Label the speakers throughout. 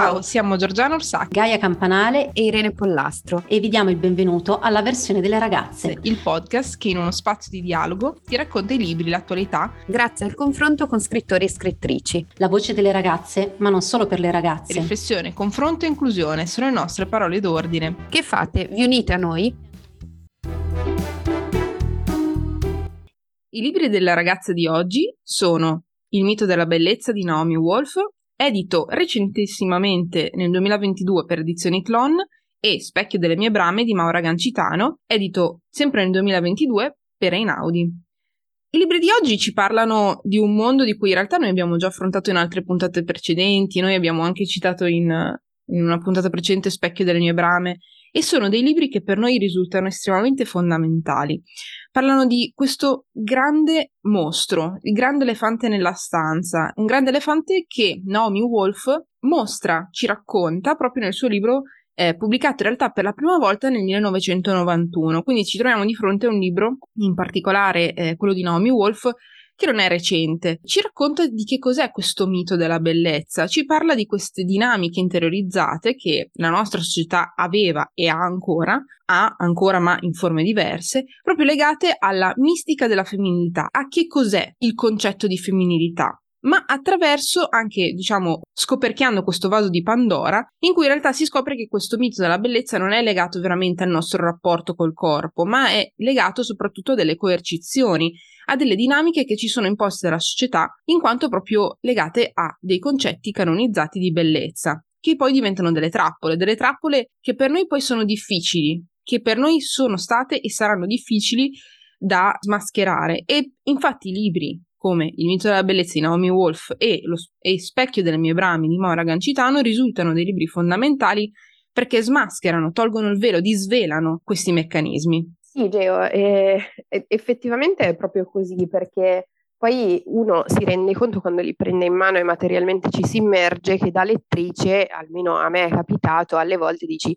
Speaker 1: Ciao, siamo Giorgiana Orsacchi,
Speaker 2: Gaia Campanale
Speaker 3: e Irene Pollastro
Speaker 2: e vi diamo il benvenuto alla versione delle ragazze,
Speaker 1: il podcast che in uno spazio di dialogo ti racconta i libri, l'attualità,
Speaker 3: grazie al confronto con scrittori e scrittrici.
Speaker 2: La voce delle ragazze, ma non solo per le ragazze.
Speaker 1: Riflessione, confronto e inclusione sono le nostre parole d'ordine.
Speaker 3: Che fate? Vi unite a noi?
Speaker 1: I libri della ragazza di oggi sono Il mito della bellezza di Naomi Wolf, edito recentissimamente nel 2022 per Edizioni Clon, e Specchio delle mie brame di Maura Gancitano, edito sempre nel 2022 per Einaudi. I libri di oggi ci parlano di un mondo di cui in realtà noi abbiamo già affrontato in altre puntate precedenti, noi abbiamo anche citato in, in una puntata precedente Specchio delle mie brame, e sono dei libri che per noi risultano estremamente fondamentali. Parlano di questo grande mostro, il grande elefante nella stanza, un grande elefante che Naomi Wolf mostra, ci racconta proprio nel suo libro eh, pubblicato in realtà per la prima volta nel 1991. Quindi ci troviamo di fronte a un libro, in particolare eh, quello di Naomi Wolf, che non è recente. Ci racconta di che cos'è questo mito della bellezza, ci parla di queste dinamiche interiorizzate che la nostra società aveva e ha ancora, ha ancora ma in forme diverse, proprio legate alla mistica della femminilità, a che cos'è il concetto di femminilità ma attraverso anche, diciamo, scoperchiando questo vaso di Pandora, in cui in realtà si scopre che questo mito della bellezza non è legato veramente al nostro rapporto col corpo, ma è legato soprattutto a delle coercizioni, a delle dinamiche che ci sono imposte dalla società, in quanto proprio legate a dei concetti canonizzati di bellezza, che poi diventano delle trappole, delle trappole che per noi poi sono difficili, che per noi sono state e saranno difficili da smascherare. E infatti i libri come Il mito della bellezza di Naomi Wolf e, lo, e Specchio delle mie brame di Maura Gancitano risultano dei libri fondamentali perché smascherano, tolgono il velo, disvelano questi meccanismi.
Speaker 4: Sì, Geo, eh, effettivamente è proprio così perché poi uno si rende conto quando li prende in mano e materialmente ci si immerge che da lettrice, almeno a me è capitato, alle volte dici,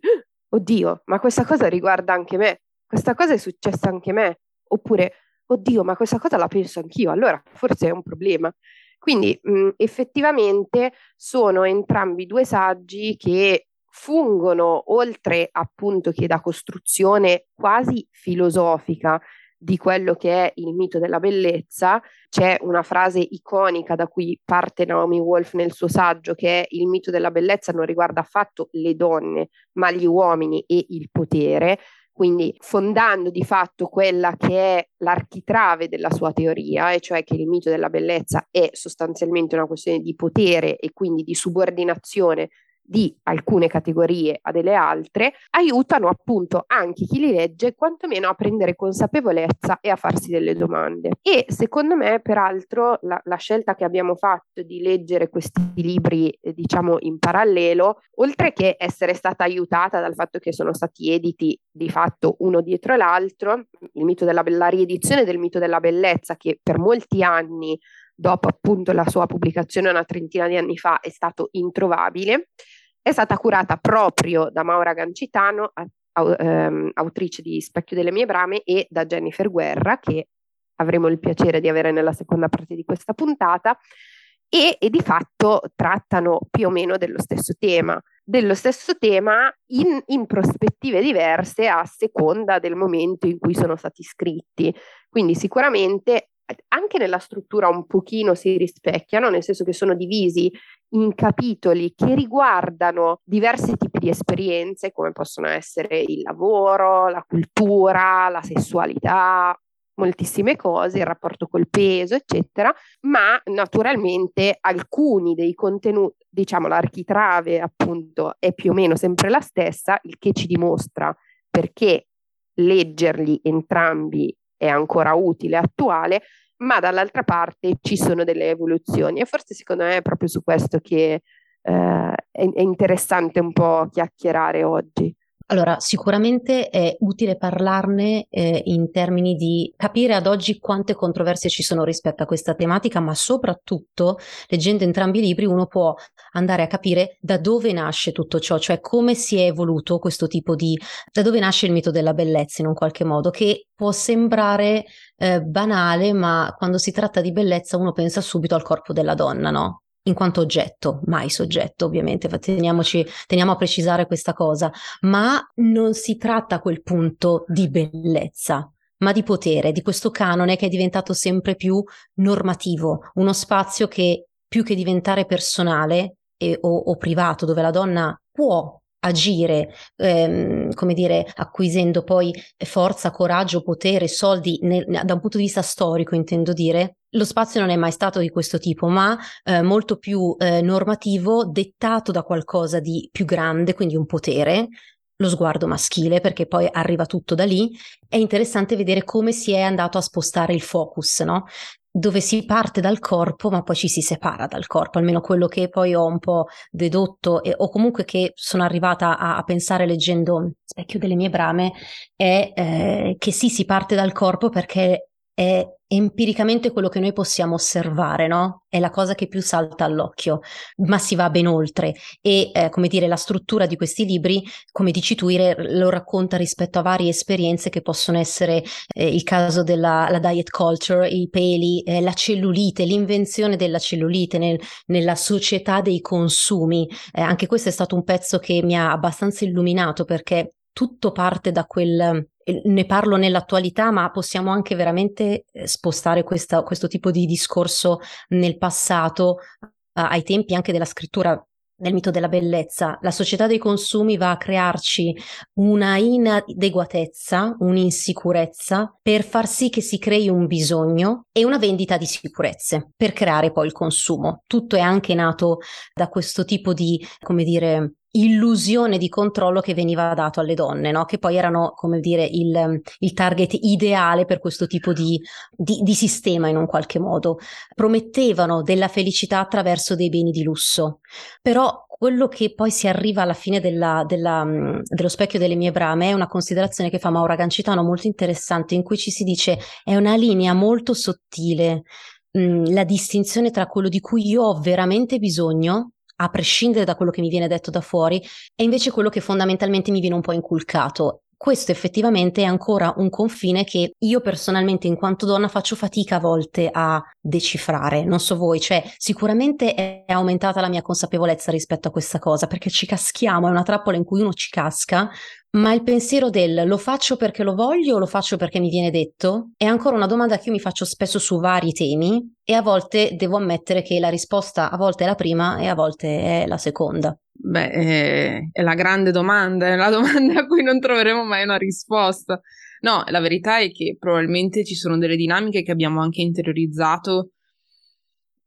Speaker 4: oddio, ma questa cosa riguarda anche me, questa cosa è successa anche a me, oppure oddio, ma questa cosa la penso anch'io, allora forse è un problema. Quindi mh, effettivamente sono entrambi due saggi che fungono oltre appunto che da costruzione quasi filosofica di quello che è il mito della bellezza, c'è una frase iconica da cui parte Naomi Wolf nel suo saggio che è il mito della bellezza non riguarda affatto le donne, ma gli uomini e il potere, quindi fondando di fatto quella che è l'architrave della sua teoria, e cioè che il mito della bellezza è sostanzialmente una questione di potere e quindi di subordinazione di alcune categorie a delle altre, aiutano appunto anche chi li legge quantomeno a prendere consapevolezza e a farsi delle domande. E secondo me, peraltro, la, la scelta che abbiamo fatto di leggere questi libri, eh, diciamo, in parallelo, oltre che essere stata aiutata dal fatto che sono stati editi di fatto uno dietro l'altro, il mito della, la riedizione del mito della bellezza che per molti anni dopo appunto la sua pubblicazione una trentina di anni fa, è stato introvabile. È stata curata proprio da Maura Gancitano, ehm, autrice di Specchio delle mie brame, e da Jennifer Guerra, che avremo il piacere di avere nella seconda parte di questa puntata, e, e di fatto trattano più o meno dello stesso tema dello stesso tema in, in, prospettive diverse a seconda del momento in cui sono stati scritti. Quindi sicuramente anche nella struttura un pochino si rispecchiano, nel senso che sono divisi in capitoli che riguardano diversi tipi di esperienze, come possono essere il lavoro, la cultura, la sessualità, moltissime cose, il rapporto col peso, eccetera, ma naturalmente alcuni dei contenuti, diciamo l'architrave appunto è più o meno sempre la stessa, il che ci dimostra perché leggerli entrambi è ancora utile, attuale, ma dall'altra parte ci sono delle evoluzioni e forse secondo me è proprio su questo che eh, è, è interessante un po' chiacchierare oggi.
Speaker 2: Allora, sicuramente è utile parlarne eh, in termini di capire ad oggi quante controversie ci sono rispetto a questa tematica, ma soprattutto, leggendo entrambi i libri, uno può andare a capire da dove nasce tutto ciò, cioè come si è evoluto questo tipo di... da dove nasce il mito della bellezza in un qualche modo, che può sembrare eh, banale, ma quando si tratta di bellezza uno pensa subito al corpo della donna, no? In quanto oggetto, mai soggetto ovviamente, teniamoci, teniamo a precisare questa cosa, ma non si tratta a quel punto di bellezza, ma di potere, di questo canone che è diventato sempre più normativo, uno spazio che più che diventare personale e, o, o privato, dove la donna può agire, ehm, come dire, acquisendo poi forza, coraggio, potere, soldi nel, da un punto di vista storico, intendo dire, lo spazio non è mai stato di questo tipo, ma eh, molto più eh, normativo, dettato da qualcosa di più grande, quindi un potere, lo sguardo maschile, perché poi arriva tutto da lì. È interessante vedere come si è andato a spostare il focus, no? dove si parte dal corpo ma poi ci si separa dal corpo, almeno quello che poi ho un po' dedotto e, o comunque che sono arrivata a, a pensare leggendo Specchio delle mie brame è eh, che sì, si parte dal corpo perché è empiricamente quello che noi possiamo osservare, no? È la cosa che più salta all'occhio, ma si va ben oltre. E, eh, come dire, la struttura di questi libri, come dici tu, lo racconta rispetto a varie esperienze che possono essere eh, il caso della diet culture, i peli, eh, la cellulite, l'invenzione della cellulite nel, nella società dei consumi. Eh, anche questo è stato un pezzo che mi ha abbastanza illuminato perché tutto parte da quel ne parlo nell'attualità, ma possiamo anche veramente eh, spostare questa, questo tipo di discorso nel passato, ai tempi anche della scrittura del mito della bellezza. La società dei consumi va a crearci una inadeguatezza, un'insicurezza per far sì che si crei un bisogno e una vendita di sicurezze per creare poi il consumo. Tutto è anche nato da questo tipo di, come dire, illusione di controllo che veniva dato alle donne, no? che poi erano, come dire, il, il target ideale per questo tipo di, di, di, sistema in un qualche modo. Promettevano della felicità attraverso dei beni di lusso, però quello che poi si arriva alla fine della, della, dello specchio delle mie brame è una considerazione che fa Maura Gancitano molto interessante, in cui ci si dice è una linea molto sottile la distinzione tra quello di cui io ho veramente bisogno a prescindere da quello che mi viene detto da fuori, è invece quello che fondamentalmente mi viene un po' inculcato. Questo effettivamente è ancora un confine che io personalmente in quanto donna faccio fatica a volte a decifrare, non so voi, cioè sicuramente è aumentata la mia consapevolezza rispetto a questa cosa perché ci caschiamo, è una trappola in cui uno ci casca ma il pensiero del lo faccio perché lo voglio o lo faccio perché mi viene detto è ancora una domanda che io mi faccio spesso su vari temi e a volte devo ammettere che la risposta a volte è la prima e a volte è la seconda.
Speaker 1: Beh, è, è la grande domanda, è la domanda a cui non troveremo mai una risposta. No, la verità è che probabilmente ci sono delle dinamiche che abbiamo anche interiorizzato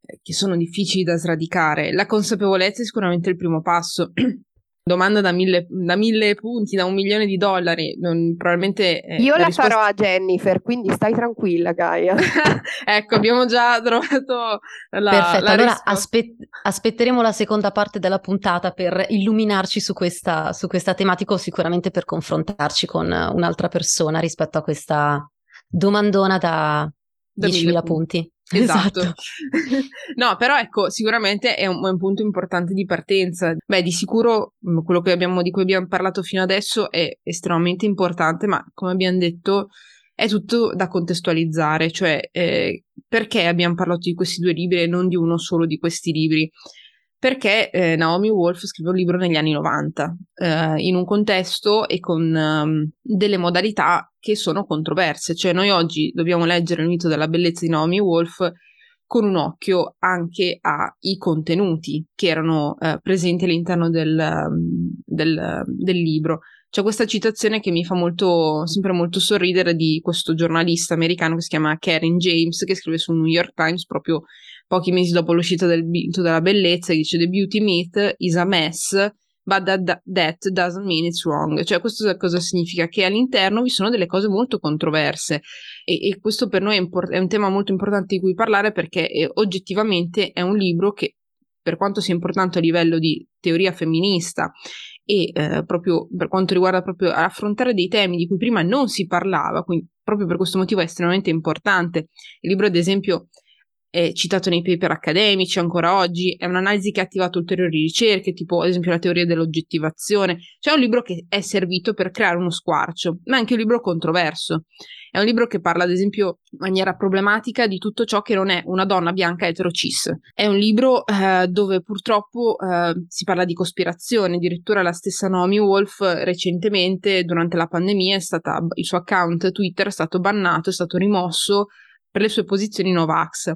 Speaker 1: eh, che sono difficili da sradicare. La consapevolezza è sicuramente il primo passo. domanda da mille, da mille, punti, da un milione di dollari. Non, probabilmente.
Speaker 4: Eh, Io la, la risposta... farò a Jennifer, quindi stai tranquilla, Gaia.
Speaker 1: ecco, abbiamo già trovato la.
Speaker 2: Perfetto,
Speaker 1: la
Speaker 2: allora aspe- aspetteremo la seconda parte della puntata per illuminarci su questa, su questa tematica o sicuramente per confrontarci con un'altra persona rispetto a questa domandona da, da 10.000 punti. punti.
Speaker 1: Esatto. esatto. no, però ecco, sicuramente è un, è un, punto importante di partenza. Beh, di sicuro mm, quello abbiamo, di cui abbiamo parlato fino adesso è estremamente importante, ma come abbiamo detto è tutto da contestualizzare, cioè eh, perché abbiamo parlato di questi due libri e non di uno solo di questi libri? Perché eh, Naomi Wolf scrive un libro negli anni 90, eh, in un contesto e con um, delle modalità che sono controverse. Cioè noi oggi dobbiamo leggere il mito della bellezza di Naomi Wolf con un occhio anche ai contenuti che erano eh, presenti all'interno del, um, del, del libro. C'è questa citazione che mi fa molto, sempre molto sorridere di questo giornalista americano che si chiama Karen James, che scrive sul New York Times proprio pochi mesi dopo l'uscita del mito della bellezza, dice The beauty myth is a mess, but that, that doesn't mean it's wrong. Cioè, questo cosa significa? Che all'interno vi sono delle cose molto controverse e, e questo per noi è, import- è, un tema molto importante di cui parlare perché è, oggettivamente è un libro che, per quanto sia importante a livello di teoria femminista e eh, proprio per quanto riguarda proprio affrontare dei temi di cui prima non si parlava, quindi proprio per questo motivo è estremamente importante. Il libro, ad esempio, è citato nei paper accademici ancora oggi, è un'analisi che ha attivato ulteriori ricerche, tipo ad esempio la teoria dell'oggettivazione. Cioè è un libro che è servito per creare uno squarcio, ma è anche un libro controverso. È un libro che parla, ad esempio, in maniera problematica di tutto ciò che non è una donna bianca eterocis. È un libro eh, dove purtroppo eh, si parla di cospirazione, addirittura la stessa Naomi Wolf recentemente, durante la pandemia, stata, il suo account Twitter è stato bannato, è stato rimosso per le sue posizioni Novax.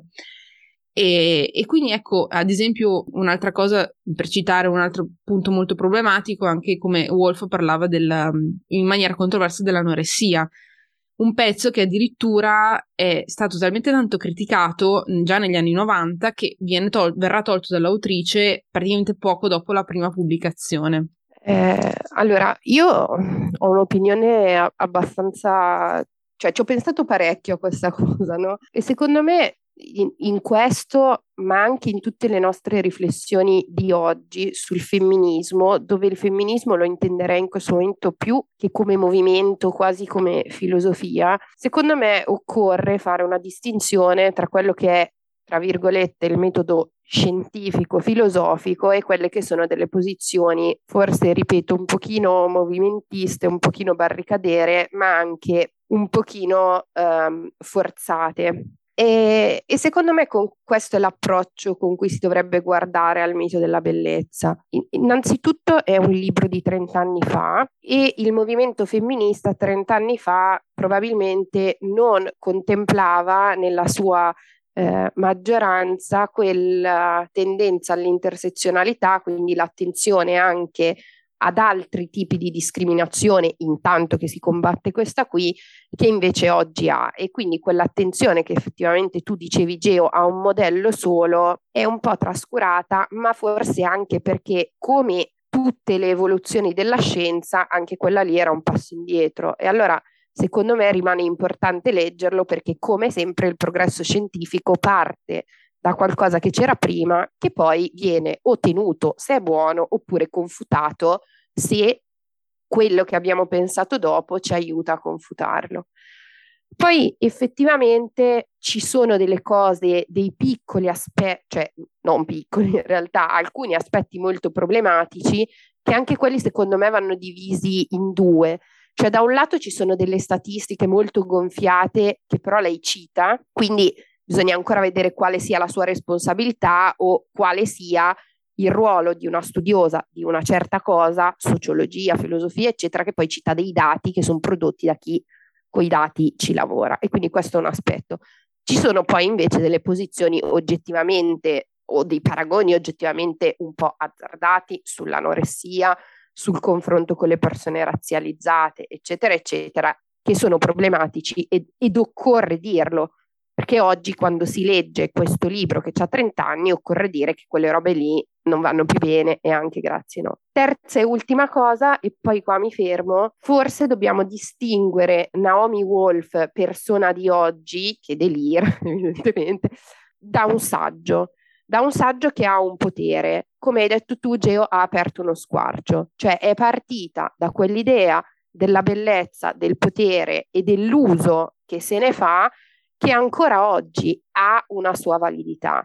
Speaker 1: E, e, quindi ecco, ad esempio, un'altra cosa, per citare un altro punto molto problematico, anche come Wolf parlava del, in maniera controversa dell'anoressia un pezzo che addirittura è stato talmente tanto criticato già negli anni 90 che tol- verrà tolto dall'autrice praticamente poco dopo la prima pubblicazione.
Speaker 4: Eh, allora, io ho un'opinione abbastanza, cioè ci ho pensato parecchio a questa cosa, no? E secondo me in, in, questo, ma anche in tutte le nostre riflessioni di oggi sul femminismo, dove il femminismo lo intenderei in questo momento più che come movimento, quasi come filosofia, secondo me occorre fare una distinzione tra quello che è, tra virgolette, il metodo scientifico, filosofico e quelle che sono delle posizioni, forse ripeto, un pochino movimentiste, un pochino barricadere, ma anche un pochino um, forzate. E, e, secondo me con questo è l'approccio con cui si dovrebbe guardare al mito della bellezza. Innanzitutto è un libro di 30 anni fa e il movimento femminista 30 anni fa probabilmente non contemplava nella sua eh, maggioranza quella tendenza all'intersezionalità, quindi l'attenzione anche ad altri tipi di discriminazione intanto che si combatte questa qui che invece oggi ha. E quindi quell'attenzione che effettivamente tu dicevi Geo a un modello solo è un po' trascurata ma forse anche perché come tutte le evoluzioni della scienza anche quella lì era un passo indietro. E allora secondo me rimane importante leggerlo perché come sempre il progresso scientifico parte da qualcosa che c'era prima che poi viene ottenuto se è buono oppure confutato se quello che abbiamo pensato dopo ci aiuta a confutarlo. Poi effettivamente ci sono delle cose, dei piccoli aspetti, cioè non piccoli in realtà, alcuni aspetti molto problematici che anche quelli secondo me vanno divisi in due. Cioè da un lato ci sono delle statistiche molto gonfiate che però lei cita, quindi bisogna ancora vedere quale sia la sua responsabilità o quale sia il ruolo di una studiosa di una certa cosa, sociologia, filosofia, eccetera, che poi cita dei dati che sono prodotti da chi con i dati ci lavora. E quindi questo è un aspetto. Ci sono poi invece delle posizioni oggettivamente o dei paragoni oggettivamente un po' azzardati sull'anoressia, sul confronto con le persone razzializzate, eccetera, eccetera, che sono problematici ed, ed occorre dirlo, perché oggi quando si legge questo libro che ha 30 anni occorre dire che quelle robe lì non vanno più bene e anche grazie no. Terza e ultima cosa, e poi qua mi fermo, forse dobbiamo distinguere Naomi Wolf, persona di oggi, che delira evidentemente, da un saggio da un saggio che ha un potere. Come hai detto tu, Geo ha aperto uno squarcio, cioè è partita da quell'idea della bellezza, del potere e dell'uso che se ne fa che ancora oggi ha una sua validità.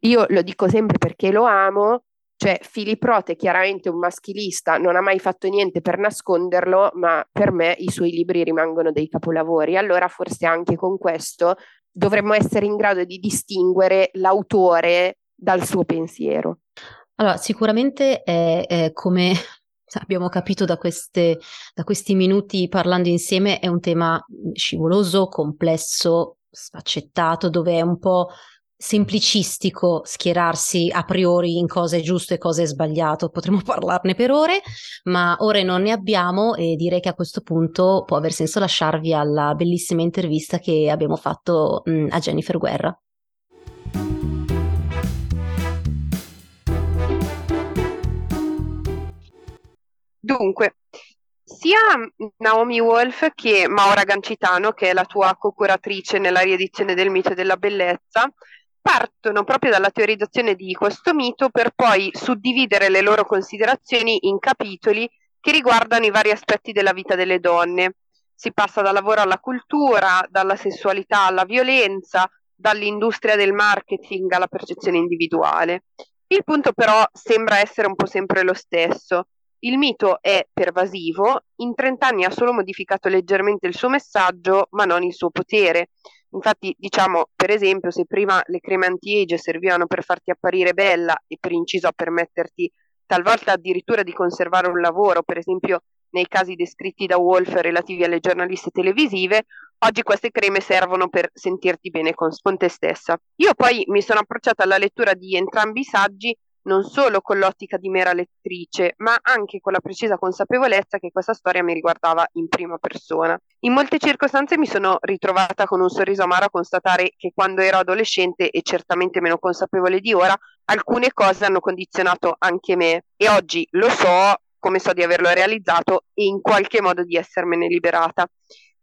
Speaker 4: Io lo dico sempre perché lo amo, cioè è chiaramente un maschilista, non ha mai fatto niente per nasconderlo, ma per me i suoi libri rimangono dei capolavori. Allora forse anche con questo dovremmo essere in grado di distinguere l'autore dal suo pensiero.
Speaker 2: Allora, sicuramente è, è come abbiamo capito da, queste, da questi minuti parlando insieme, è un tema scivoloso, complesso, sfaccettato, dove è un po' semplicistico schierarsi a priori in cosa è giusto e cosa è sbagliato. Potremmo parlarne per ore, ma ore non ne abbiamo e direi che a questo punto può aver senso lasciarvi alla bellissima intervista che abbiamo fatto mh, a Jennifer Guerra.
Speaker 4: Dunque, sia Naomi Wolf che Maura Gancitano, che è la tua co-curatrice nella riedizione del mito della bellezza, partono proprio dalla teorizzazione di questo mito per poi suddividere le loro considerazioni in capitoli che riguardano i vari aspetti della vita delle donne. Si passa dal lavoro alla cultura, dalla sessualità alla violenza,
Speaker 5: dall'industria del marketing alla percezione individuale. Il punto però sembra essere un po' sempre lo stesso. Il mito è pervasivo, in 30 anni ha solo modificato leggermente il suo messaggio, ma non il suo potere. Infatti, diciamo, per esempio, se prima le creme anti-age servivano per farti apparire bella e per inciso a permetterti talvolta addirittura di conservare un lavoro, per esempio nei casi descritti da Wolf relativi alle giornaliste televisive, oggi queste creme servono per sentirti bene con, con te stessa. Io poi mi sono approcciata alla lettura di entrambi i saggi non solo con l'ottica di mera lettrice, ma anche con la precisa consapevolezza che questa storia mi riguardava in prima persona. In molte circostanze mi sono ritrovata con un sorriso amaro a constatare che quando ero adolescente e certamente meno consapevole di ora, alcune cose hanno condizionato anche me e oggi lo so, come so di averlo realizzato e in qualche modo di essermene liberata.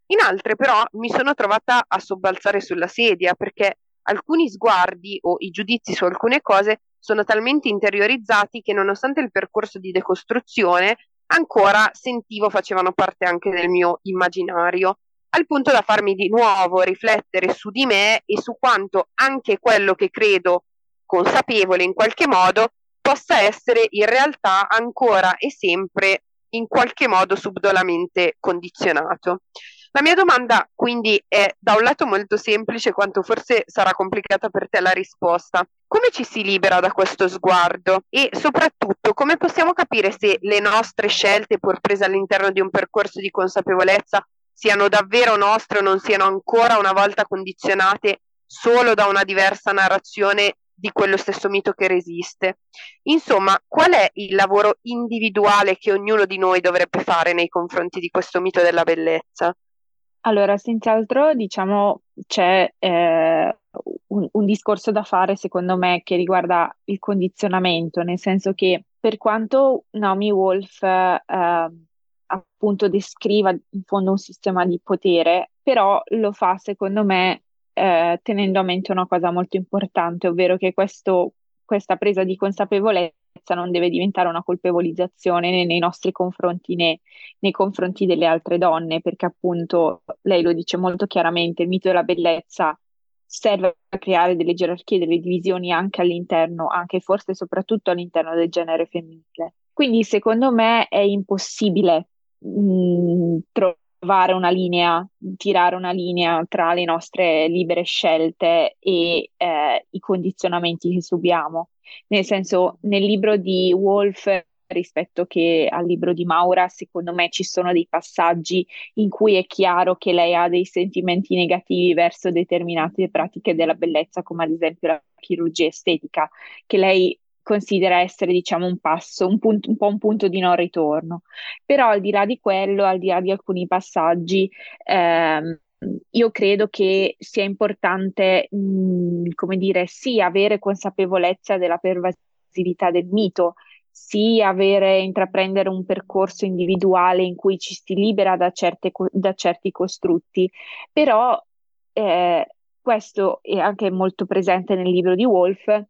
Speaker 5: In altre però mi sono trovata a sobbalzare sulla sedia perché alcuni sguardi o i giudizi su alcune cose sono talmente interiorizzati che nonostante il percorso di decostruzione ancora sentivo facevano parte anche del mio immaginario, al punto da farmi di nuovo riflettere su di me e su quanto anche quello che credo consapevole in qualche modo possa essere in realtà ancora e sempre in qualche modo subdolamente condizionato. La mia domanda quindi è da un lato molto semplice quanto forse sarà complicata per te la risposta. Come ci si libera da questo sguardo e soprattutto come possiamo capire se le nostre scelte pur prese all'interno di un percorso di consapevolezza siano davvero nostre o non siano ancora una volta condizionate solo da una diversa narrazione di quello stesso mito che resiste. Insomma, qual è il lavoro individuale che ognuno di noi dovrebbe fare nei confronti di questo mito della bellezza?
Speaker 6: Allora, senz'altro, diciamo, c'è eh, un, un discorso da fare, secondo me, che riguarda il condizionamento, nel senso che per quanto Naomi Wolf eh, appunto descriva in fondo un sistema di potere, però lo fa, secondo me, eh, tenendo a mente una cosa molto importante, ovvero che questo, questa presa di consapevolezza non deve diventare una colpevolizzazione né nei nostri confronti né nei confronti delle altre donne, perché appunto lei lo dice molto chiaramente, il mito della bellezza serve a creare delle gerarchie, delle divisioni anche all'interno, anche forse soprattutto all'interno del genere femminile. Quindi secondo me è impossibile mh, trovare una linea, tirare una linea tra le nostre libere scelte e eh, i condizionamenti che subiamo. Nel senso, nel libro di Wolf rispetto che al libro di Maura, secondo me ci sono dei passaggi in cui è chiaro che lei ha dei sentimenti negativi verso determinate pratiche della bellezza, come ad esempio la chirurgia estetica, che lei considera essere, diciamo, un passo, un, punto, un po' un punto di non ritorno. Però al di là di quello, al di là di alcuni passaggi, ehm, io credo che sia importante, mh, mm, come dire, sì, avere consapevolezza della pervasività del mito, sì, avere, intraprendere un percorso individuale in cui ci si libera da, certe, da certi costrutti, però eh, questo è anche molto presente nel libro di Wolf,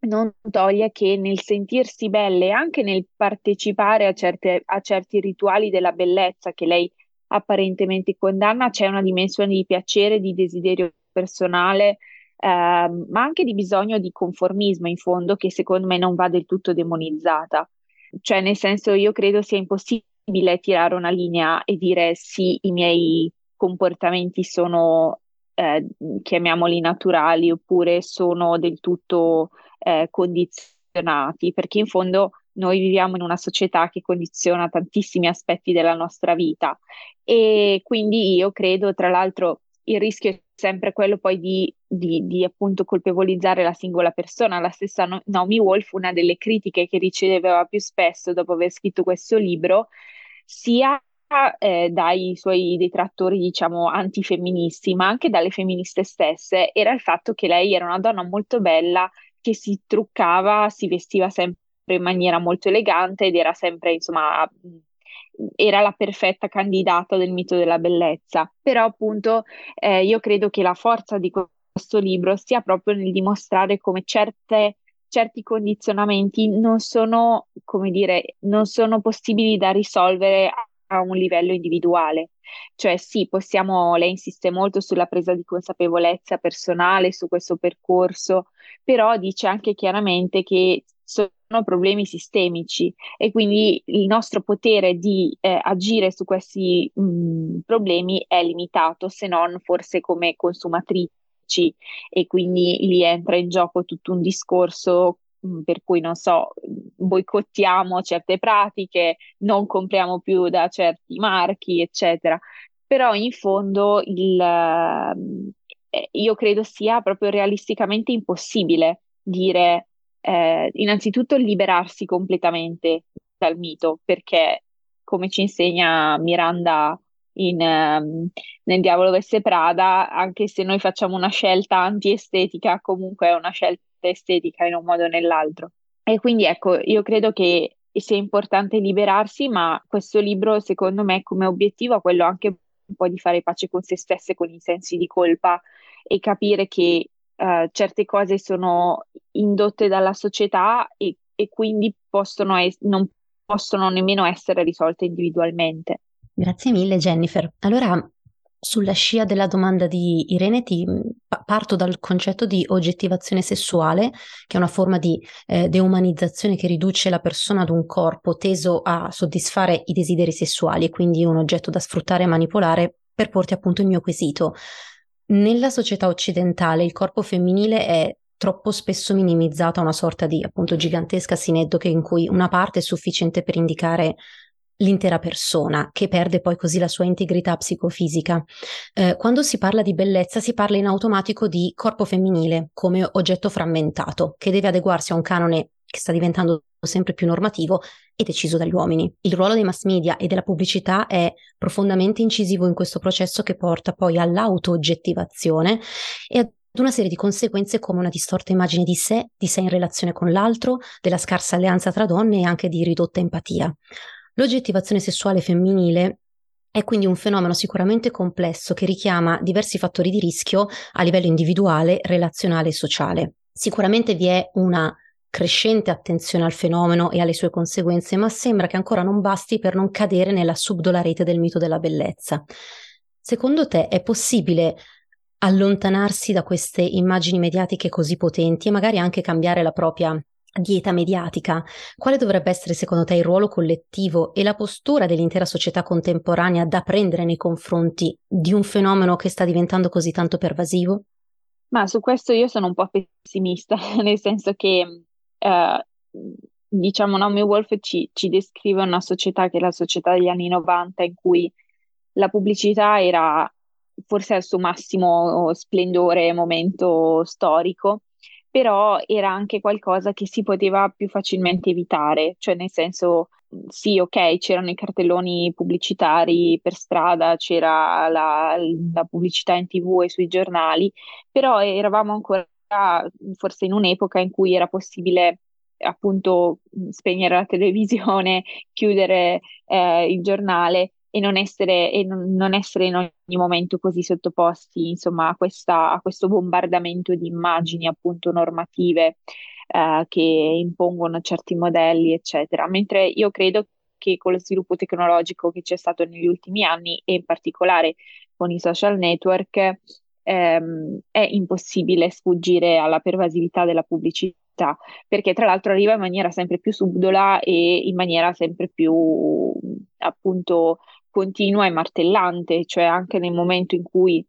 Speaker 6: non toglie che nel sentirsi belle, anche nel partecipare a, certe, a certi rituali della bellezza che lei apparentemente condanna, c'è una dimensione di piacere, di desiderio personale, eh, ma anche di bisogno di conformismo in fondo che secondo me non va del tutto demonizzata. Cioè, nel senso, io credo sia impossibile tirare una linea e dire sì, i miei comportamenti sono, eh, chiamiamoli naturali, oppure sono del tutto eh, condizionati, perché in fondo noi viviamo in una società che condiziona tantissimi aspetti della nostra vita e quindi io credo, tra l'altro, il rischio è sempre quello poi di, di, di appunto colpevolizzare la singola persona. La stessa Naomi Wolf, una delle critiche che riceveva più spesso dopo aver scritto questo libro, sia eh, dai suoi detrattori, diciamo, antifemministi, ma anche dalle femministe stesse, era il fatto che lei era una donna molto bella che si truccava, si vestiva sempre in maniera molto elegante ed era sempre, insomma, era la perfetta candidata del mito della bellezza. Però appunto eh, io credo che la forza di questo libro sia proprio nel dimostrare come certe, certi condizionamenti non sono, come dire, non sono possibili da risolvere a, un livello individuale. Cioè sì, possiamo, lei insiste molto sulla presa di consapevolezza personale, su questo percorso, però dice anche chiaramente che sono problemi sistemici e quindi il nostro potere di eh, agire su questi mh, problemi è limitato, se non forse come consumatrici e quindi lì entra in gioco tutto un discorso per cui non so, boicottiamo certe pratiche, non compriamo più da certi marchi, eccetera. Però in fondo il, eh, io credo sia proprio realisticamente impossibile dire eh, innanzitutto liberarsi completamente dal mito, perché come ci insegna Miranda in, um, nel Diavolo Veste Prada, anche se noi facciamo una scelta antiestetica, comunque è una scelta estetica in un modo o nell'altro. E quindi ecco, io credo che sia importante liberarsi, ma questo libro secondo me come obiettivo ha quello anche un po' di fare pace con se stesse, con i sensi di colpa e capire che uh, certe cose sono indotte dalla società e, e quindi possono es- non possono nemmeno essere risolte individualmente.
Speaker 2: Grazie mille Jennifer. Allora, sulla scia della domanda di Irene ti parto dal concetto di oggettivazione sessuale, che è una forma di eh, deumanizzazione che riduce la persona ad un corpo teso a soddisfare i desideri sessuali e quindi un oggetto da sfruttare e manipolare per porti appunto il mio quesito. Nella società occidentale il corpo femminile è troppo spesso minimizzato a una sorta di appunto gigantesca sineddoche in cui una parte è sufficiente per indicare l'intera persona, che perde poi così la sua integrità psicofisica. Eh, quando si parla di bellezza si parla in automatico di corpo femminile come oggetto frammentato, che deve adeguarsi a un canone che sta diventando sempre più normativo e deciso dagli uomini. Il ruolo dei mass media e della pubblicità è profondamente incisivo in questo processo che porta poi all'auto-oggettivazione e ad una serie di conseguenze come una distorta immagine di sé, di sé in relazione con l'altro, della scarsa alleanza tra donne e anche di ridotta empatia. L'oggettivazione sessuale femminile è quindi un fenomeno sicuramente complesso che richiama diversi fattori di rischio a livello individuale, relazionale e sociale. Sicuramente vi è una crescente attenzione al fenomeno e alle sue conseguenze, ma sembra che ancora non basti per non cadere nella subdola rete del mito della bellezza. Secondo te è possibile allontanarsi da queste immagini mediatiche così potenti e magari anche cambiare la propria dieta mediatica? Quale dovrebbe essere secondo te il ruolo collettivo e la postura dell'intera società contemporanea da prendere nei confronti di un fenomeno che sta diventando così tanto pervasivo?
Speaker 6: Ma su questo io sono un po' pessimista, nel senso che eh, diciamo Naomi Wolf ci, ci descrive una società che è la società degli anni 90 in cui la pubblicità era forse al suo massimo splendore momento storico, però era anche qualcosa che si poteva più facilmente evitare, cioè nel senso sì, ok, c'erano i cartelloni pubblicitari per strada, c'era la, la pubblicità in tv e sui giornali, però eravamo ancora forse in un'epoca in cui era possibile appunto spegnere la televisione, chiudere eh, il giornale e non essere, e non, non essere in ogni momento così sottoposti insomma, a, questa, a questo bombardamento di immagini appunto normative eh, che impongono certi modelli, eccetera. Mentre io credo che con lo sviluppo tecnologico che c'è stato negli ultimi anni e in particolare con i social network, ehm, è impossibile sfuggire alla pervasività della pubblicità, perché tra l'altro arriva in maniera sempre più subdola e in maniera sempre più appunto continua e martellante, cioè anche nel momento in cui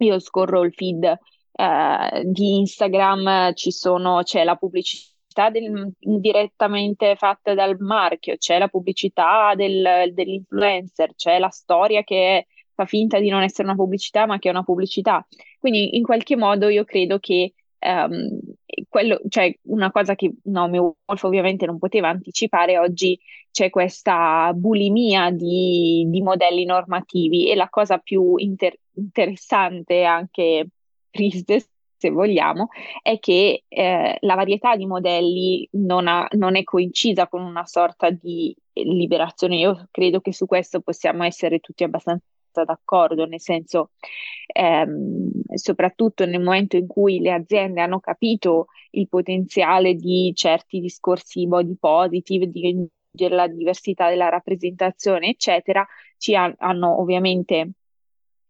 Speaker 6: io scorro il feed eh, di Instagram sono, c'è la pubblicità del, direttamente fatta dal marchio, c'è la pubblicità del, dell'influencer, c'è la storia che fa finta di non essere una pubblicità, ma che è una pubblicità. Quindi in qualche modo io credo che um, quello, cioè una cosa che Naomi Wolf ovviamente non poteva anticipare, oggi c'è questa bulimia di, di modelli normativi e la cosa più inter- interessante anche triste se vogliamo, è che eh, la varietà di modelli non, ha, non, è coincisa con una sorta di liberazione. Io credo che su questo possiamo essere tutti abbastanza d'accordo, nel senso, ehm, soprattutto nel momento in cui le aziende hanno capito il potenziale di certi discorsi body positive, di la diversità della rappresentazione, eccetera, ci han- hanno ovviamente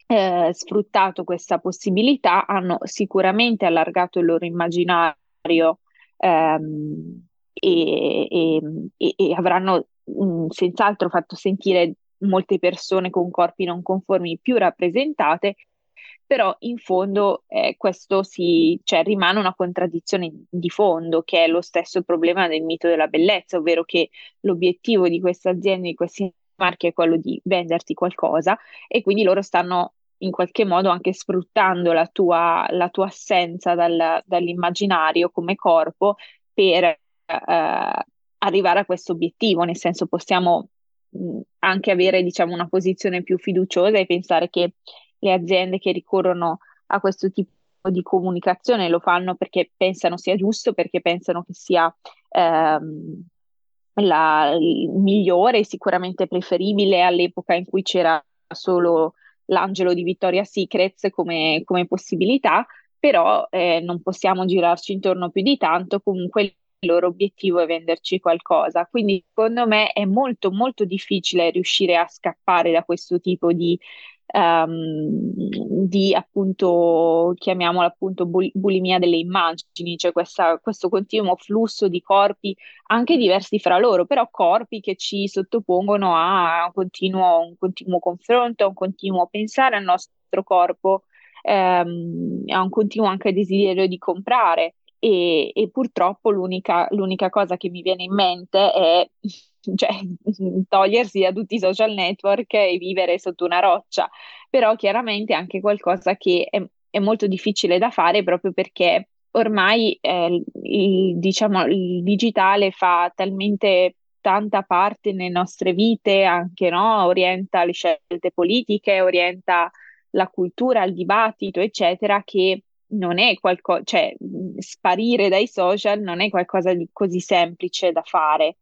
Speaker 6: eh, sfruttato questa possibilità, hanno sicuramente allargato il loro immaginario ehm, e, e, e, avranno mm, senz'altro fatto sentire molte persone con corpi non conformi più rappresentate, però in fondo eh, questo si, cioè, rimane una contraddizione di fondo, che è lo stesso problema del mito della bellezza, ovvero che l'obiettivo di queste aziende, di questi marchi è quello di venderti qualcosa e quindi loro stanno in qualche modo anche sfruttando la tua, la tua assenza dal, dall'immaginario come corpo per eh, arrivare a questo obiettivo, nel senso possiamo anche avere diciamo, una posizione più fiduciosa e pensare che le aziende che ricorrono a questo tipo di comunicazione lo fanno perché pensano sia giusto, perché pensano che sia ehm, la, migliore, sicuramente preferibile all'epoca in cui c'era solo l'angelo di Victoria's Secrets come, come possibilità, però eh, non possiamo girarci intorno più di tanto, comunque il loro obiettivo è venderci qualcosa. Quindi secondo me è molto molto difficile riuscire a scappare da questo tipo di um, di appunto, chiamiamola appunto bul- bulimia delle immagini, cioè questa, questo continuo flusso di corpi anche diversi fra loro, però corpi che ci sottopongono a un continuo, un continuo confronto, a un continuo pensare al nostro corpo, ehm, a un continuo anche desiderio di comprare. E, e purtroppo l'unica, l'unica cosa che mi viene in mente è cioè, togliersi da tutti i social network e vivere sotto una roccia, però chiaramente è anche qualcosa che è, è molto difficile da fare proprio perché ormai eh, il, diciamo, il digitale fa talmente tanta parte nelle nostre vite, anche no? orienta le scelte politiche, orienta la cultura, il dibattito, eccetera, che non è qualcosa, cioè sparire dai social non è qualcosa di così semplice da fare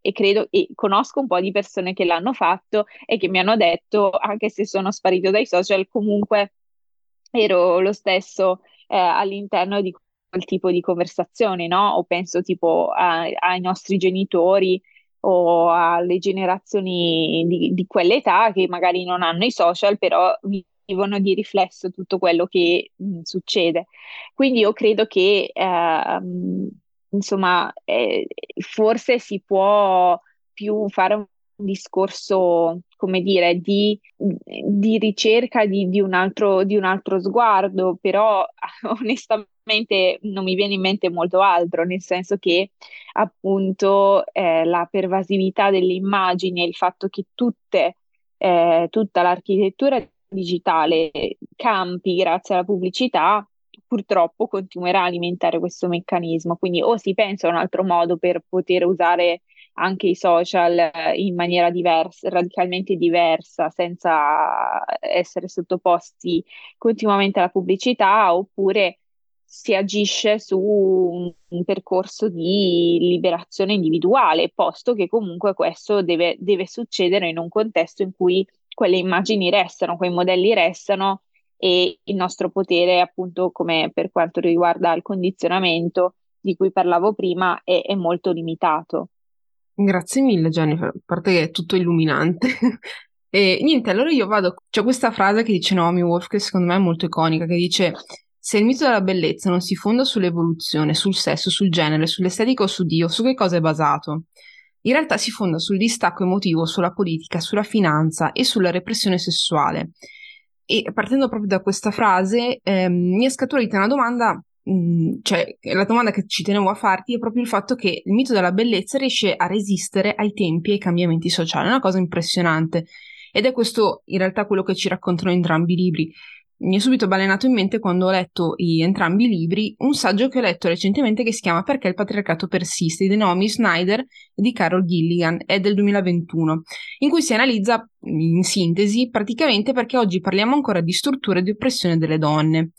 Speaker 6: e credo e conosco un po' di persone che l'hanno fatto e che mi hanno detto anche se sono sparito dai social comunque ero lo stesso eh, all'interno di quel tipo di conversazioni, no? O penso tipo a, ai nostri genitori o alle generazioni di, di quell'età che magari non hanno i social, però vivono di riflesso tutto quello che mh, succede. Quindi io credo che eh, insomma, eh, forse si può più fare un discorso, come dire, di, di ricerca di, di, un altro, di un altro sguardo, però onestamente non mi viene in mente molto altro, nel senso che appunto eh, la pervasività delle immagini e il fatto che tutte, eh, tutta l'architettura digitale campi grazie alla pubblicità purtroppo continuerà a alimentare questo meccanismo. Quindi o si pensa a un altro modo per poter usare anche i social eh, in maniera diversa, radicalmente diversa, senza essere sottoposti continuamente alla pubblicità, oppure si agisce su un, un percorso di liberazione individuale, posto che comunque questo deve, deve succedere in un contesto in cui quelle immagini restano, quei modelli restano e il nostro potere, appunto, come per quanto riguarda il condizionamento di cui parlavo prima, è, è molto limitato.
Speaker 1: Grazie mille Jennifer, a parte che è tutto illuminante. e niente, allora io vado, c'è questa frase che dice Naomi Wolf che secondo me è molto iconica, che dice se il mito della bellezza non si fonda sull'evoluzione, sul sesso, sul genere, sull'estetica o su Dio, su che cosa è basato? In realtà si fonda sul distacco emotivo, sulla politica, sulla finanza e sulla repressione sessuale. E partendo proprio da questa frase, ehm, mi è scaturita una domanda, mh, mm, cioè la domanda che ci tenevo a farti è proprio il fatto che il mito della bellezza riesce a resistere ai tempi e ai cambiamenti sociali, è una cosa impressionante. Ed è questo in realtà quello che ci raccontano entrambi i libri mi è subito balenato in mente quando ho letto i, entrambi i libri un saggio che ho letto recentemente che si chiama Perché il patriarcato persiste di Naomi Snyder e di Carol Gilligan, è del 2021, in cui si analizza in sintesi praticamente perché oggi parliamo ancora di strutture di oppressione delle donne.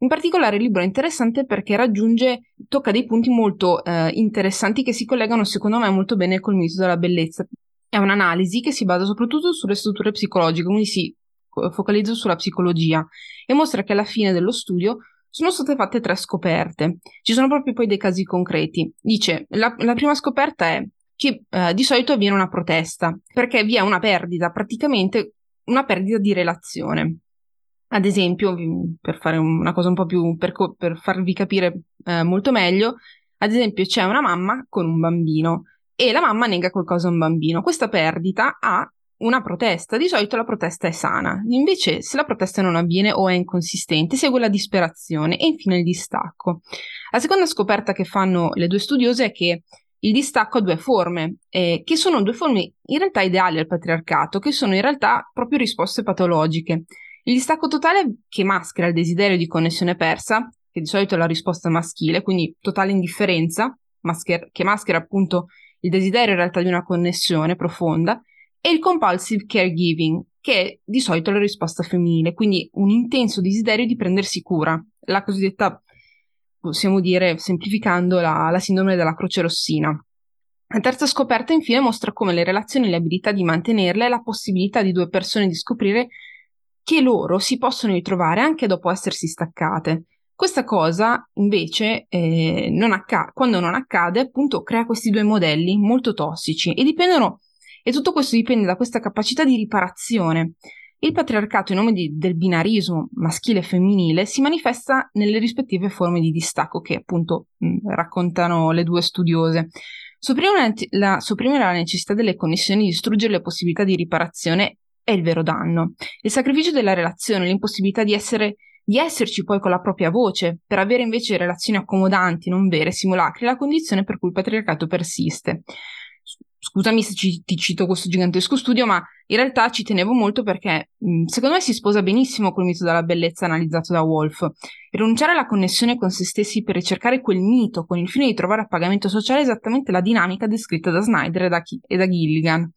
Speaker 1: In particolare il libro è interessante perché raggiunge, tocca dei punti molto eh, interessanti che si collegano secondo me molto bene col mito della bellezza. È un'analisi che si basa soprattutto sulle strutture psicologiche, quindi si focalizzo sulla psicologia e mostra che alla fine dello studio sono state fatte tre scoperte. Ci sono proprio poi dei casi concreti. Dice, la, la prima scoperta è che eh, di solito avviene una protesta, perché vi è una perdita, praticamente una perdita di relazione. Ad esempio, per fare una cosa un po' più, per, per farvi capire eh, molto meglio, ad esempio c'è una mamma con un bambino e la mamma nega qualcosa a un bambino. Questa perdita ha una protesta, di solito la protesta è sana, invece se la protesta non avviene o è inconsistente, segue la disperazione e infine il distacco. La seconda scoperta che fanno le due studiose è che il distacco ha due forme, eh, che sono due forme in realtà ideali al patriarcato, che sono in realtà proprio risposte patologiche. Il distacco totale che maschera il desiderio di connessione persa, che di solito è la risposta maschile, quindi totale indifferenza, masker- che maschera appunto il desiderio in realtà di una connessione profonda, e il compulsive caregiving, che è di solito la risposta femminile, quindi un intenso desiderio di prendersi cura, la cosiddetta possiamo dire, semplificando, la, la sindrome della croce rossina. La terza scoperta infine mostra come le relazioni e le abilità di mantenerle e la possibilità di due persone di scoprire che loro si possono ritrovare anche dopo essersi staccate. Questa cosa invece eh, non acca- quando non accade appunto crea questi due modelli molto tossici e dipendono e tutto questo dipende da questa capacità di riparazione il patriarcato in nome di, del binarismo maschile e femminile si manifesta nelle rispettive forme di distacco che appunto mh, raccontano le due studiose. Sopprimere la necessità delle connessioni, distruggere le possibilità di riparazione è il vero danno. Il sacrificio della relazione, l'impossibilità di essere di esserci poi con la propria voce, per avere invece relazioni accomodanti, non vere, simulacri, è la condizione per cui il patriarcato persiste scusami se ci, ti cito questo gigantesco studio, ma in realtà ci tenevo molto perché secondo me si sposa benissimo col mito della bellezza analizzato da Wolf. Rinunciare alla connessione con se stessi per ricercare quel mito con il fine di trovare appagamento sociale è esattamente la dinamica descritta da Snyder e da, e da Gilligan.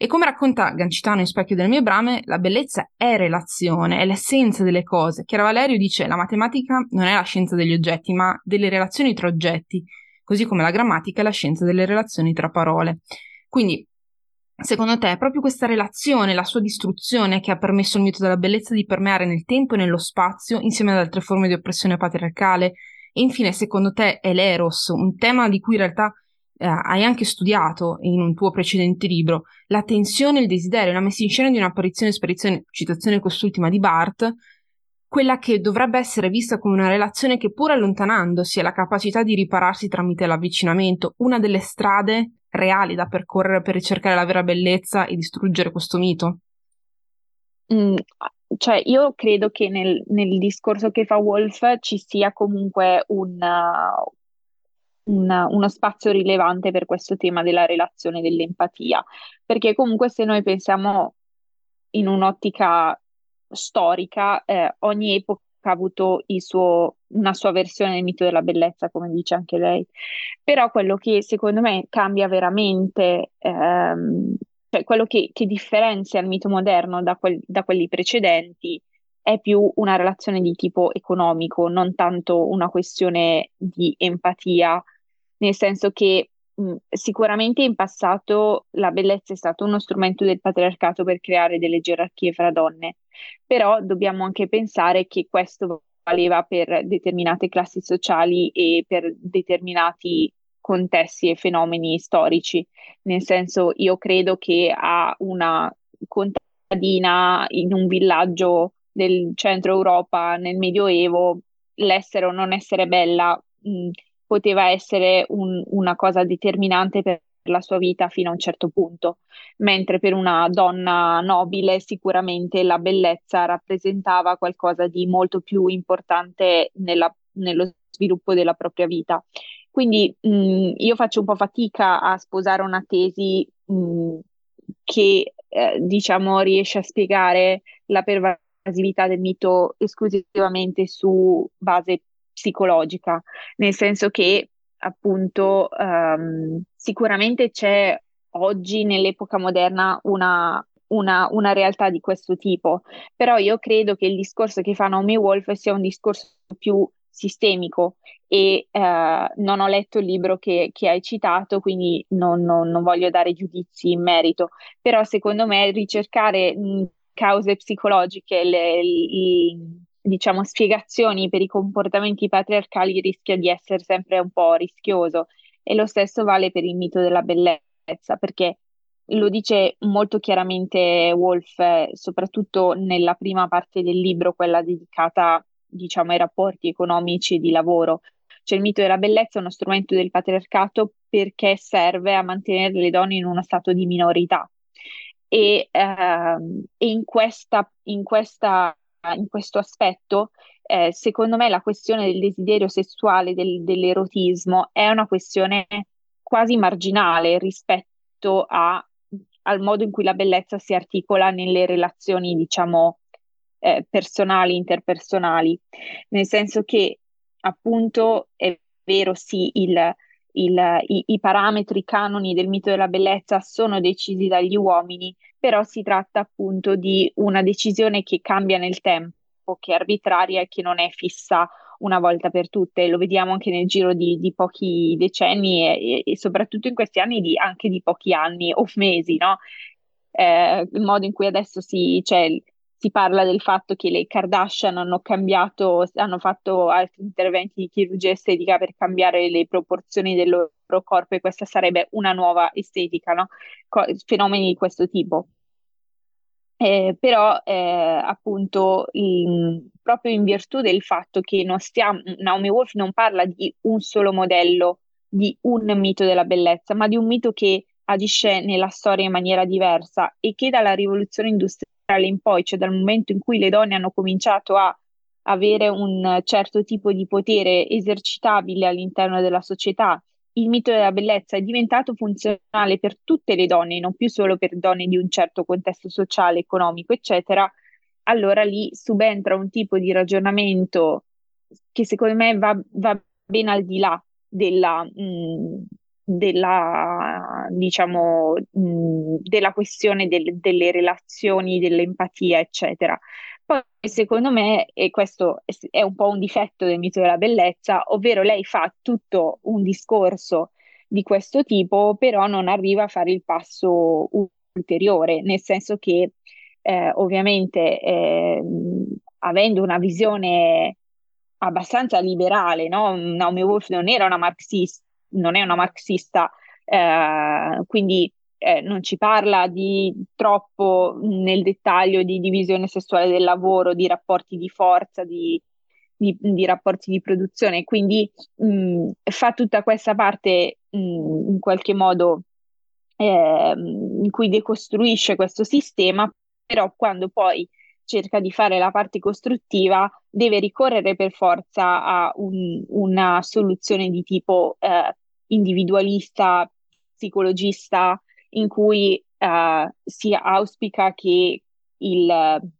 Speaker 1: E come racconta Gancitano in Specchio delle mie brame, la bellezza è relazione, è l'essenza delle cose. Chiara Valerio dice la matematica non è la scienza degli oggetti, ma delle relazioni tra oggetti così come la grammatica è la scienza delle relazioni tra parole. Quindi, secondo te, è proprio questa relazione, la sua distruzione, che ha permesso al mito della bellezza di permeare nel tempo e nello spazio, insieme ad altre forme di oppressione patriarcale? E infine, secondo te, è l'eros, un tema di cui in realtà eh, hai anche studiato in un tuo precedente libro, la tensione e il desiderio, la messa in scena di un'apparizione e sparizione, citazione quest'ultima di Barth, quella che dovrebbe essere vista come una relazione che pur allontanandosi ha la capacità di ripararsi tramite l'avvicinamento, una delle strade reali da percorrere per ricercare la vera bellezza e distruggere questo mito?
Speaker 6: Mm, cioè, io credo che nel, nel, discorso che fa Wolf ci sia comunque un, un, uno spazio rilevante per questo tema della relazione dell'empatia, perché comunque se noi pensiamo in un'ottica storica, eh, ogni epoca ha avuto suo, una sua versione del mito della bellezza, come dice anche lei. Però quello che secondo me cambia veramente, ehm, cioè quello che, che, differenzia il mito moderno da, quel, da quelli precedenti, è più una relazione di tipo economico, non tanto una questione di empatia, nel senso che sicuramente in passato la bellezza è stato uno strumento del patriarcato per creare delle gerarchie fra donne, però dobbiamo anche pensare che questo valeva per determinate classi sociali e per determinati contesti e fenomeni storici. Nel senso, io credo che a una contadina in un villaggio del centro Europa nel Medioevo, l'essere o non essere bella mh, poteva essere un, una cosa determinante per la sua vita fino a un certo punto, mentre per una donna nobile sicuramente la bellezza rappresentava qualcosa di molto più importante nella, nello sviluppo della propria vita. Quindi mh, io faccio un po' fatica a sposare una tesi mh, che eh, diciamo riesce a spiegare la pervasività del mito esclusivamente su base psicologica, nel senso che appunto um, sicuramente c'è oggi nell'epoca moderna una, una, una, realtà di questo tipo, però io credo che il discorso che fa Naomi Wolf sia un discorso più sistemico. E uh, non ho letto il libro che, che hai citato, quindi non, non, non, voglio dare giudizi in merito, però secondo me ricercare mh, cause psicologiche, le, le, diciamo, spiegazioni per i comportamenti patriarcali rischia di essere sempre un po' rischioso e lo stesso vale per il mito della bellezza. perché lo dice molto chiaramente Wolf, eh, soprattutto nella prima parte del libro, quella dedicata, diciamo, ai rapporti economici e di lavoro. Cioè il mito della bellezza è uno strumento del patriarcato perché serve a mantenere le donne in uno stato di minorità. E, ehm, e in, questa, in, questa, in questo aspetto, eh, secondo me, la questione del desiderio sessuale, del, dell'erotismo, è una questione quasi marginale rispetto a, al modo in cui la bellezza si articola nelle relazioni, diciamo, eh, personali, interpersonali, nel senso che appunto è vero, sì, il, il, i, i, parametri, canoni del mito della bellezza sono decisi dagli uomini, però si tratta appunto di una decisione che cambia nel tempo, che è arbitraria e che non è fissa una volta per tutte. Lo vediamo anche nel giro di, di pochi decenni e, e, soprattutto in questi anni di, anche di pochi anni o mesi, no? Eh, il modo in cui adesso si, cioè, si parla del fatto che le Kardashian hanno cambiato, hanno fatto altri interventi di chirurgia estetica per cambiare le proporzioni del loro corpo e questa sarebbe una nuova estetica, no? Co- fenomeni di questo tipo. Eh, però eh, appunto in, proprio in virtù del fatto che non stiamo, Naomi Wolf non parla di un solo modello, di un mito della bellezza, ma di un mito che agisce nella storia in maniera diversa e che dalla rivoluzione industriale in poi, cioè dal momento in cui le donne hanno cominciato a avere un certo tipo di potere esercitabile all'interno della società, il mito della bellezza è diventato funzionale per tutte le donne, non più solo per donne di un certo contesto sociale, economico, eccetera, allora lì subentra un tipo di ragionamento che secondo me va, va ben al di là della, mh, mm, della, diciamo, mh, della questione del, delle relazioni, dell'empatia, eccetera. Poi, secondo me, e questo è un po' un difetto del mito della bellezza, ovvero lei fa tutto un discorso di questo tipo, però non arriva a fare il passo ulteriore, nel senso che eh, ovviamente eh, avendo una visione abbastanza liberale, no? Naomi Wolf non era una marxista, non è una marxista, eh, quindi eh, non ci parla di troppo nel dettaglio di divisione sessuale del lavoro, di rapporti di forza, di, di, di rapporti di produzione, quindi mh, fa tutta questa parte mh, in qualche modo eh, in cui decostruisce questo sistema, però quando poi cerca di fare la parte costruttiva, deve ricorrere per forza a un, una soluzione di tipo eh, individualista, psicologista, in cui eh, si auspica che il,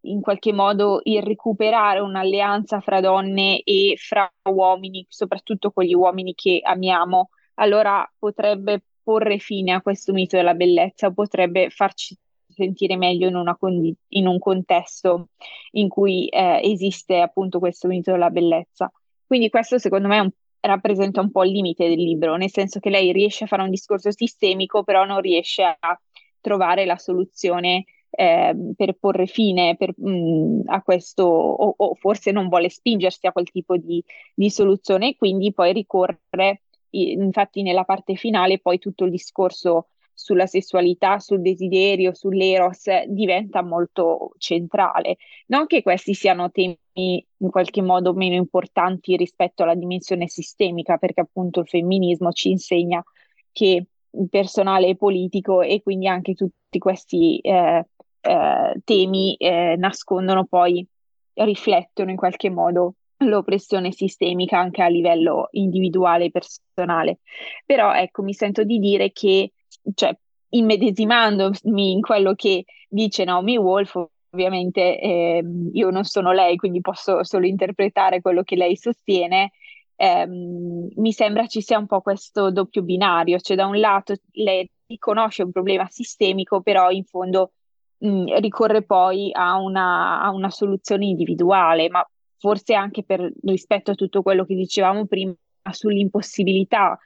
Speaker 6: in qualche modo il recuperare un'alleanza fra donne e fra uomini, soprattutto con gli uomini che amiamo, allora potrebbe porre fine a questo mito della bellezza, potrebbe farci sentire meglio in, condi- in un contesto in cui eh, esiste appunto questo mito della bellezza. Quindi questo secondo me un, rappresenta un po' il limite del libro, nel senso che lei riesce a fare un discorso sistemico, però non riesce a trovare la soluzione eh, per porre fine per, mh, mm, a questo, o, o, forse non vuole spingersi a quel tipo di, di soluzione e quindi poi ricorre, infatti nella parte finale, poi tutto il discorso sulla sessualità, sul desiderio, sull'eros diventa molto centrale. Non che questi siano temi in qualche modo meno importanti rispetto alla dimensione sistemica, perché appunto il femminismo ci insegna che il personale è politico e quindi anche tutti questi eh, eh, temi eh, nascondono poi, riflettono in qualche modo l'oppressione sistemica anche a livello individuale e personale. Però ecco, mi sento di dire che cioè, immedesimandomi in quello che dice Naomi Wolf, ovviamente eh, io non sono lei, quindi posso solo interpretare quello che lei sostiene. Eh, mi sembra ci sia un po' questo doppio binario, cioè da un lato lei riconosce un problema sistemico, però in fondo mh, ricorre poi a una, a una soluzione individuale, ma forse anche per rispetto a tutto quello che dicevamo prima sull'impossibilità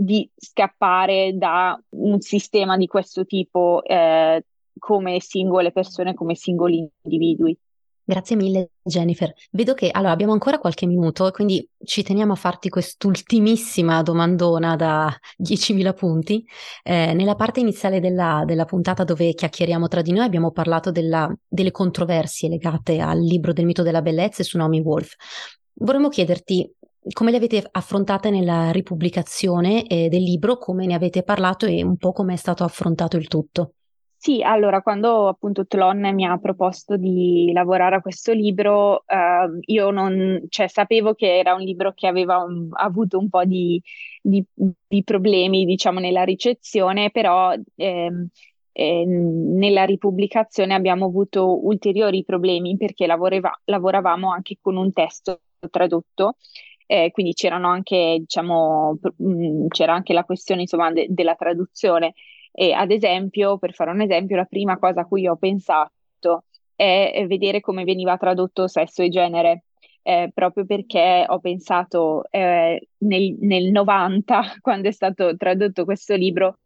Speaker 6: di scappare da un sistema di questo tipo eh, come singole persone, come singoli individui.
Speaker 2: Grazie mille Jennifer. Vedo che allora, abbiamo ancora qualche minuto quindi ci teniamo a farti quest'ultimissima domandona da 10.000 punti. Eh, nella parte iniziale della, della, puntata dove chiacchieriamo tra di noi abbiamo parlato della, delle controversie legate al libro del mito della bellezza e su Naomi Wolf. Vorremmo chiederti come le avete affrontate nella ripubblicazione eh, del libro, come ne avete parlato e un po' come è stato affrontato il tutto.
Speaker 6: Sì, allora, quando appunto Tlon mi ha proposto di lavorare a questo libro, eh, io non, cioè, sapevo che era un libro che aveva un, avuto un po' di, di, di, problemi, diciamo, nella ricezione, però eh, eh, nella ripubblicazione abbiamo avuto ulteriori problemi perché lavoreva, lavoravamo anche con un testo tradotto. Eh, quindi c'erano anche, diciamo, mh, c'era anche la questione insomma, de- della traduzione e ad esempio, per fare un esempio, la prima cosa a cui ho pensato è vedere come veniva tradotto sesso e genere. Eh, proprio perché ho pensato eh, nel, nel 90, quando è stato tradotto questo libro,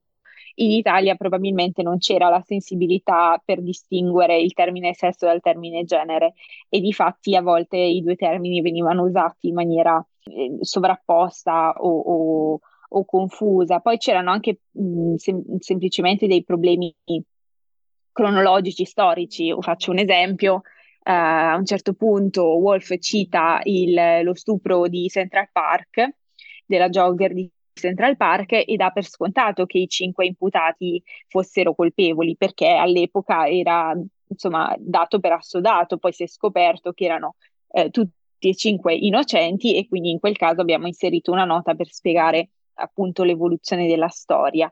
Speaker 6: in Italia probabilmente non c'era la sensibilità per distinguere il termine sesso dal termine genere e di fatti a volte i due termini venivano usati in maniera eh, sovrapposta o, o, o confusa. Poi c'erano anche mh, sem- semplicemente dei problemi cronologici, storici. Faccio un esempio. Uh, a un certo punto Wolf cita il, lo stupro di Central Park, della jogger di Central Park, e dà per scontato che i cinque imputati fossero colpevoli, perché all'epoca era insomma dato per assodato, poi si è scoperto che erano eh, tutti e cinque innocenti e quindi in quel caso abbiamo inserito una nota per spiegare appunto l'evoluzione della storia.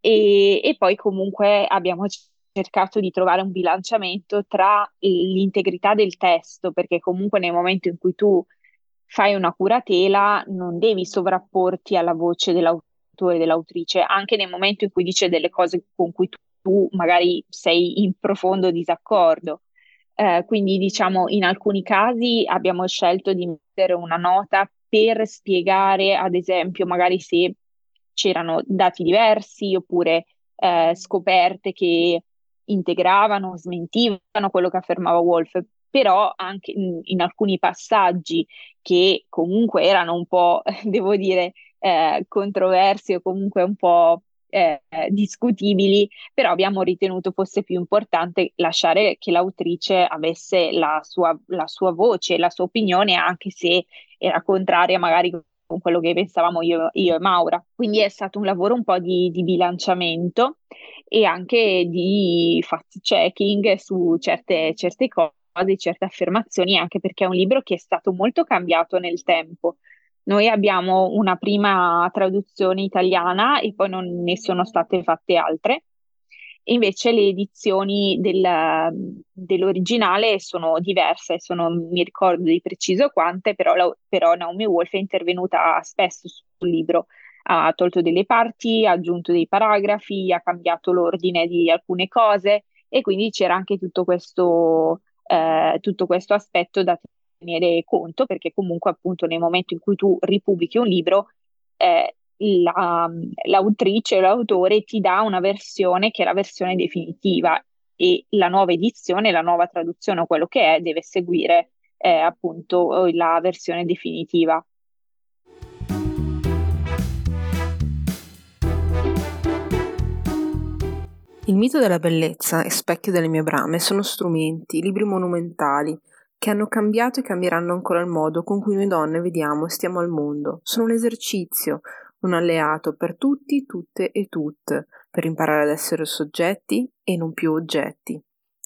Speaker 6: E, e poi comunque abbiamo cercato di trovare un bilanciamento tra l'integrità del testo, perché comunque nel momento in cui tu fai una curatela non devi sovrapporti alla voce dell'autore dell'autrice, anche nel momento in cui dice delle cose con cui tu, tu magari sei in profondo disaccordo. Eh, quindi diciamo in alcuni casi abbiamo scelto di mettere una nota per spiegare, ad esempio, magari se c'erano dati diversi oppure eh, scoperte che integravano, smentivano quello che affermava Wolf, però anche in, in alcuni passaggi che comunque erano un po', devo dire, eh, controversi o comunque un po' eh, discutibili, però abbiamo ritenuto fosse più importante lasciare che l'autrice avesse la sua, la sua voce, la sua opinione, anche se era contraria magari con quello che pensavamo io, io e Maura. Quindi è stato un lavoro un po' di, di bilanciamento e anche di fact-checking su certe, certe cose, certe affermazioni, anche perché è un libro che è stato molto cambiato nel tempo. Noi abbiamo una prima traduzione italiana e poi non ne sono state fatte altre. Invece le edizioni del, dell'originale sono diverse, sono, mi ricordo di preciso quante, però, la, però Naomi Wolf è intervenuta spesso sul libro, ha tolto delle parti, ha aggiunto dei paragrafi, ha cambiato l'ordine di alcune cose e quindi c'era anche tutto questo, eh, tutto questo aspetto da tenere conto perché comunque appunto nel momento in cui tu ripubblichi un libro eh, la, l'autrice o l'autore ti dà una versione che è la versione definitiva e la nuova edizione, la nuova traduzione o quello che è deve seguire eh, appunto la versione definitiva.
Speaker 1: Il mito della bellezza e specchio delle mie brame sono strumenti, libri monumentali, che hanno cambiato e cambieranno ancora il modo con cui noi donne vediamo e stiamo al mondo. Sono un esercizio, un alleato per tutti, tutte e tutte, per imparare ad essere soggetti e non più oggetti.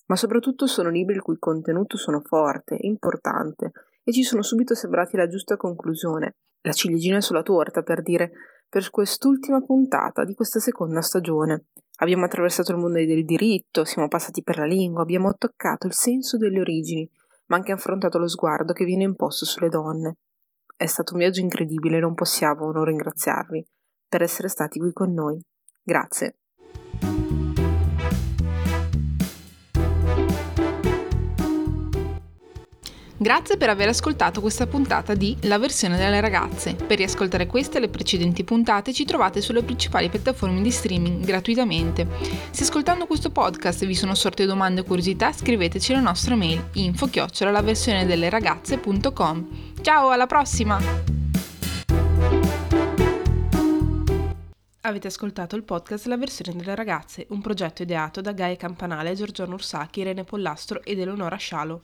Speaker 1: Ma soprattutto sono libri il cui contenuto sono forte, importante, e ci sono subito sembrati la giusta conclusione, la ciliegina sulla torta per dire per quest'ultima puntata di questa seconda stagione. Abbiamo attraversato il mondo del diritto, siamo passati per la lingua, abbiamo toccato il senso delle origini, ma anche affrontato lo sguardo che viene imposto sulle donne. È stato un viaggio incredibile e non possiamo non ringraziarvi per essere stati qui con noi. Grazie. Grazie per aver ascoltato questa puntata di La versione delle ragazze. Per riascoltare queste e le precedenti puntate ci trovate sulle principali piattaforme di streaming gratuitamente. Se ascoltando questo podcast vi sono sorte domande o curiosità, scriveteci alla nostra mail info la versione delle ragazze.com. Ciao, alla prossima! Avete ascoltato il podcast La versione delle ragazze, un progetto ideato da Gaia Campanale, Giorgione Ursacchi, Irene Pollastro ed Eleonora Scialo.